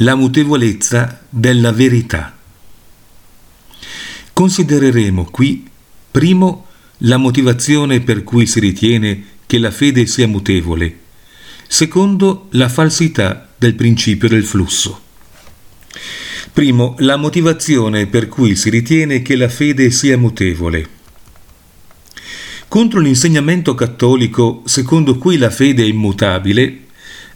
La mutevolezza della verità. Considereremo qui, primo, la motivazione per cui si ritiene che la fede sia mutevole, secondo, la falsità del principio del flusso. Primo, la motivazione per cui si ritiene che la fede sia mutevole. Contro l'insegnamento cattolico secondo cui la fede è immutabile,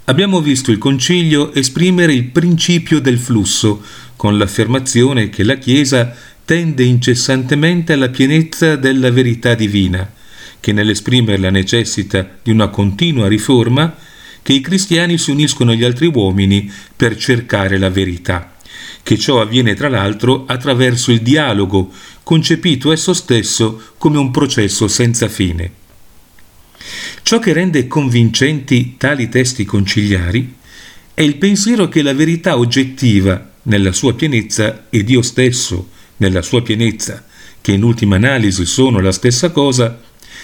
abbiamo visto il Concilio esprimere il principio del flusso, con l'affermazione che la Chiesa tende incessantemente alla pienezza della verità divina, che nell'esprimerla necessita di una continua riforma, che i cristiani si uniscono agli altri uomini per cercare la verità, che ciò avviene tra l'altro attraverso il dialogo, concepito esso stesso come un processo senza fine. Ciò che rende convincenti tali testi conciliari è il pensiero che la verità oggettiva, nella sua pienezza, e Dio stesso, nella sua pienezza, che in ultima analisi sono la stessa cosa,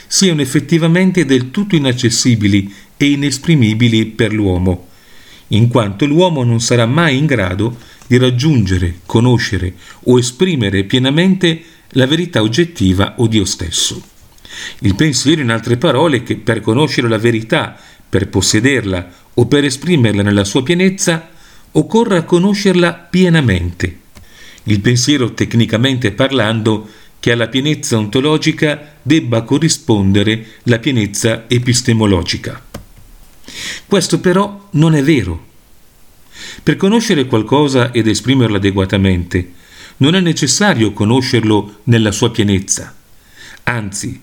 siano effettivamente del tutto inaccessibili e inesprimibili per l'uomo, in quanto l'uomo non sarà mai in grado di raggiungere, conoscere o esprimere pienamente la verità oggettiva o Dio stesso. Il pensiero, in altre parole, che per conoscere la verità, per possederla o per esprimerla nella sua pienezza, occorra conoscerla pienamente. Il pensiero, tecnicamente parlando, che alla pienezza ontologica debba corrispondere la pienezza epistemologica. Questo però non è vero. Per conoscere qualcosa ed esprimerlo adeguatamente, non è necessario conoscerlo nella sua pienezza. Anzi,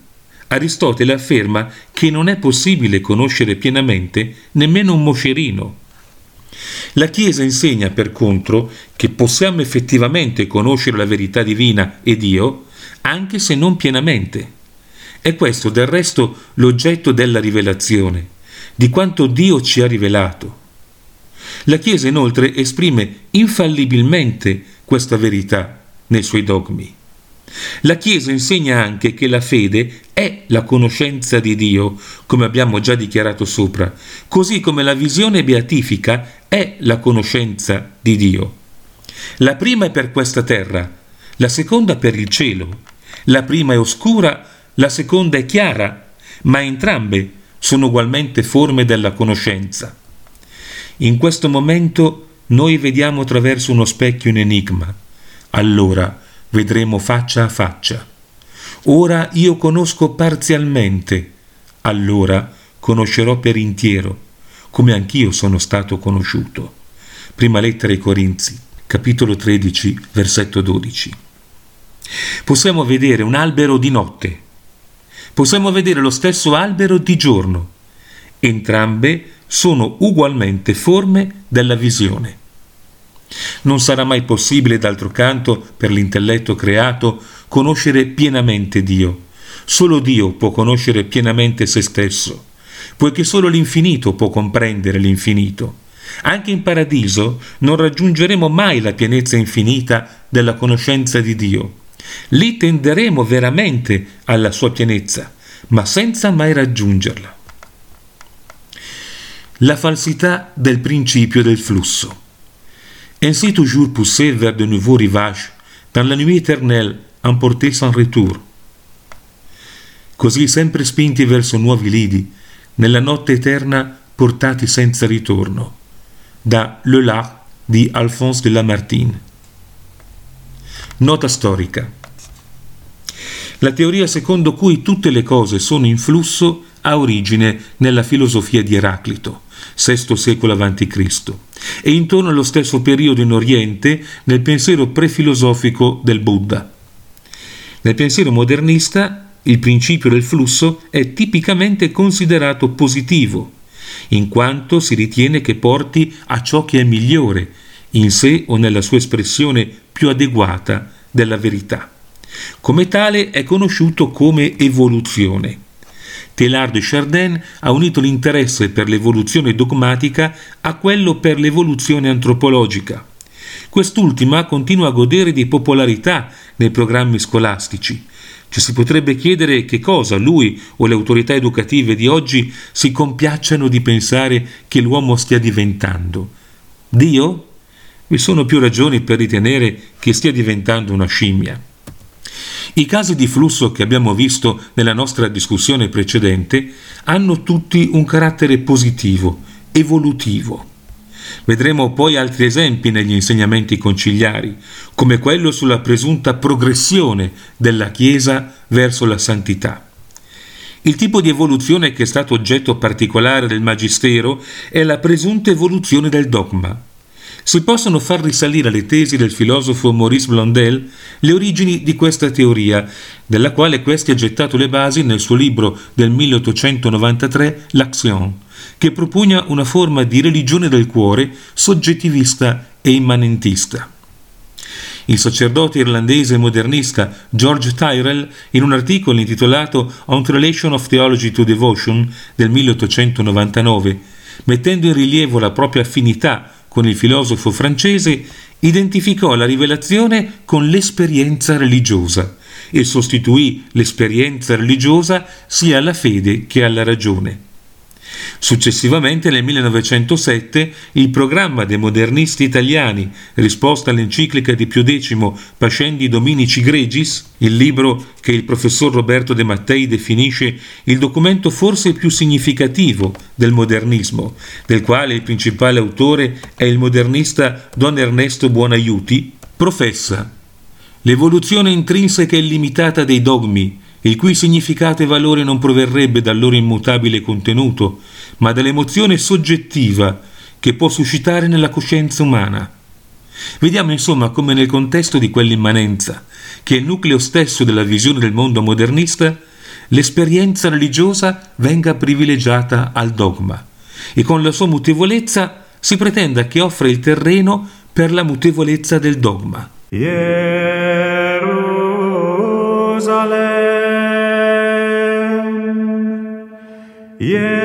Aristotele afferma che non è possibile conoscere pienamente nemmeno un moscerino. La Chiesa insegna, per contro, che possiamo effettivamente conoscere la verità divina e Dio, anche se non pienamente. È questo del resto l'oggetto della rivelazione, di quanto Dio ci ha rivelato. La Chiesa inoltre esprime infallibilmente questa verità nei suoi dogmi. La Chiesa insegna anche che la fede è la conoscenza di Dio, come abbiamo già dichiarato sopra, così come la visione beatifica è la conoscenza di Dio. La prima è per questa terra, la seconda per il cielo. La prima è oscura, la seconda è chiara, ma entrambe sono ugualmente forme della conoscenza. In questo momento noi vediamo attraverso uno specchio in enigma. Allora vedremo faccia a faccia. Ora io conosco parzialmente, allora conoscerò per intero, come anch'io sono stato conosciuto. Prima lettera ai Corinzi, capitolo 13, versetto 12. Possiamo vedere un albero di notte, possiamo vedere lo stesso albero di giorno. Entrambe sono ugualmente forme della visione. Non sarà mai possibile, d'altro canto, per l'intelletto creato, conoscere pienamente Dio. Solo Dio può conoscere pienamente se stesso, poiché solo l'infinito può comprendere l'infinito. Anche in paradiso non raggiungeremo mai la pienezza infinita della conoscenza di Dio. Lì tenderemo veramente alla sua pienezza, ma senza mai raggiungerla. La falsità del principio del flusso. Ainsi toujours poussé vers de nouveaux rivages, dans la nuit éternelle, emporté sans retour. Così sempre spinti verso nuovi lidi, nella notte eterna portati senza ritorno. Da Le Lac di Alphonse de Lamartine. Nota storica. La teoria secondo cui tutte le cose sono in flusso ha origine nella filosofia di Eraclito, VI secolo a.C., e intorno allo stesso periodo in Oriente nel pensiero prefilosofico del Buddha. Nel pensiero modernista il principio del flusso è tipicamente considerato positivo, in quanto si ritiene che porti a ciò che è migliore, in sé o nella sua espressione più adeguata della verità. Come tale è conosciuto come evoluzione. Teilhard de Chardin ha unito l'interesse per l'evoluzione dogmatica a quello per l'evoluzione antropologica. Quest'ultima continua a godere di popolarità nei programmi scolastici. Ci si potrebbe chiedere che cosa lui o le autorità educative di oggi si compiacciano di pensare che l'uomo stia diventando. Dio? Vi sono più ragioni per ritenere che stia diventando una scimmia. I casi di flusso che abbiamo visto nella nostra discussione precedente hanno tutti un carattere positivo, evolutivo. Vedremo poi altri esempi negli insegnamenti conciliari, come quello sulla presunta progressione della Chiesa verso la santità. Il tipo di evoluzione che è stato oggetto particolare del Magistero è la presunta evoluzione del dogma, si possono far risalire alle tesi del filosofo Maurice Blondel le origini di questa teoria, della quale questi ha gettato le basi nel suo libro del 1893 L'Action, che propugna una forma di religione del cuore soggettivista e immanentista. Il sacerdote irlandese modernista George Tyrrell, in un articolo intitolato On Relation of Theology to Devotion del 1899, mettendo in rilievo la propria affinità con il filosofo francese, identificò la rivelazione con l'esperienza religiosa e sostituì l'esperienza religiosa sia alla fede che alla ragione. Successivamente, nel 1907, il programma dei modernisti italiani, risposta all'enciclica di Pio X Pascendi Dominici Gregis, il libro che il professor Roberto De Mattei definisce il documento forse più significativo del modernismo, del quale il principale autore è il modernista Don Ernesto Buonaiuti, professa. L'evoluzione intrinseca e limitata dei dogmi, il cui significato e valore non proverrebbe dal loro immutabile contenuto, ma dall'emozione soggettiva che può suscitare nella coscienza umana. Vediamo insomma come nel contesto di quell'immanenza, che è il nucleo stesso della visione del mondo modernista, l'esperienza religiosa venga privilegiata al dogma e con la sua mutevolezza si pretenda che offra il terreno per la mutevolezza del dogma. Jerusalem, Jerusalem.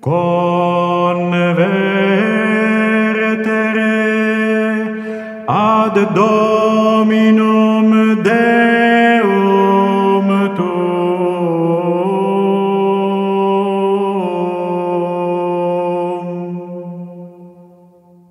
Convertere ad Domino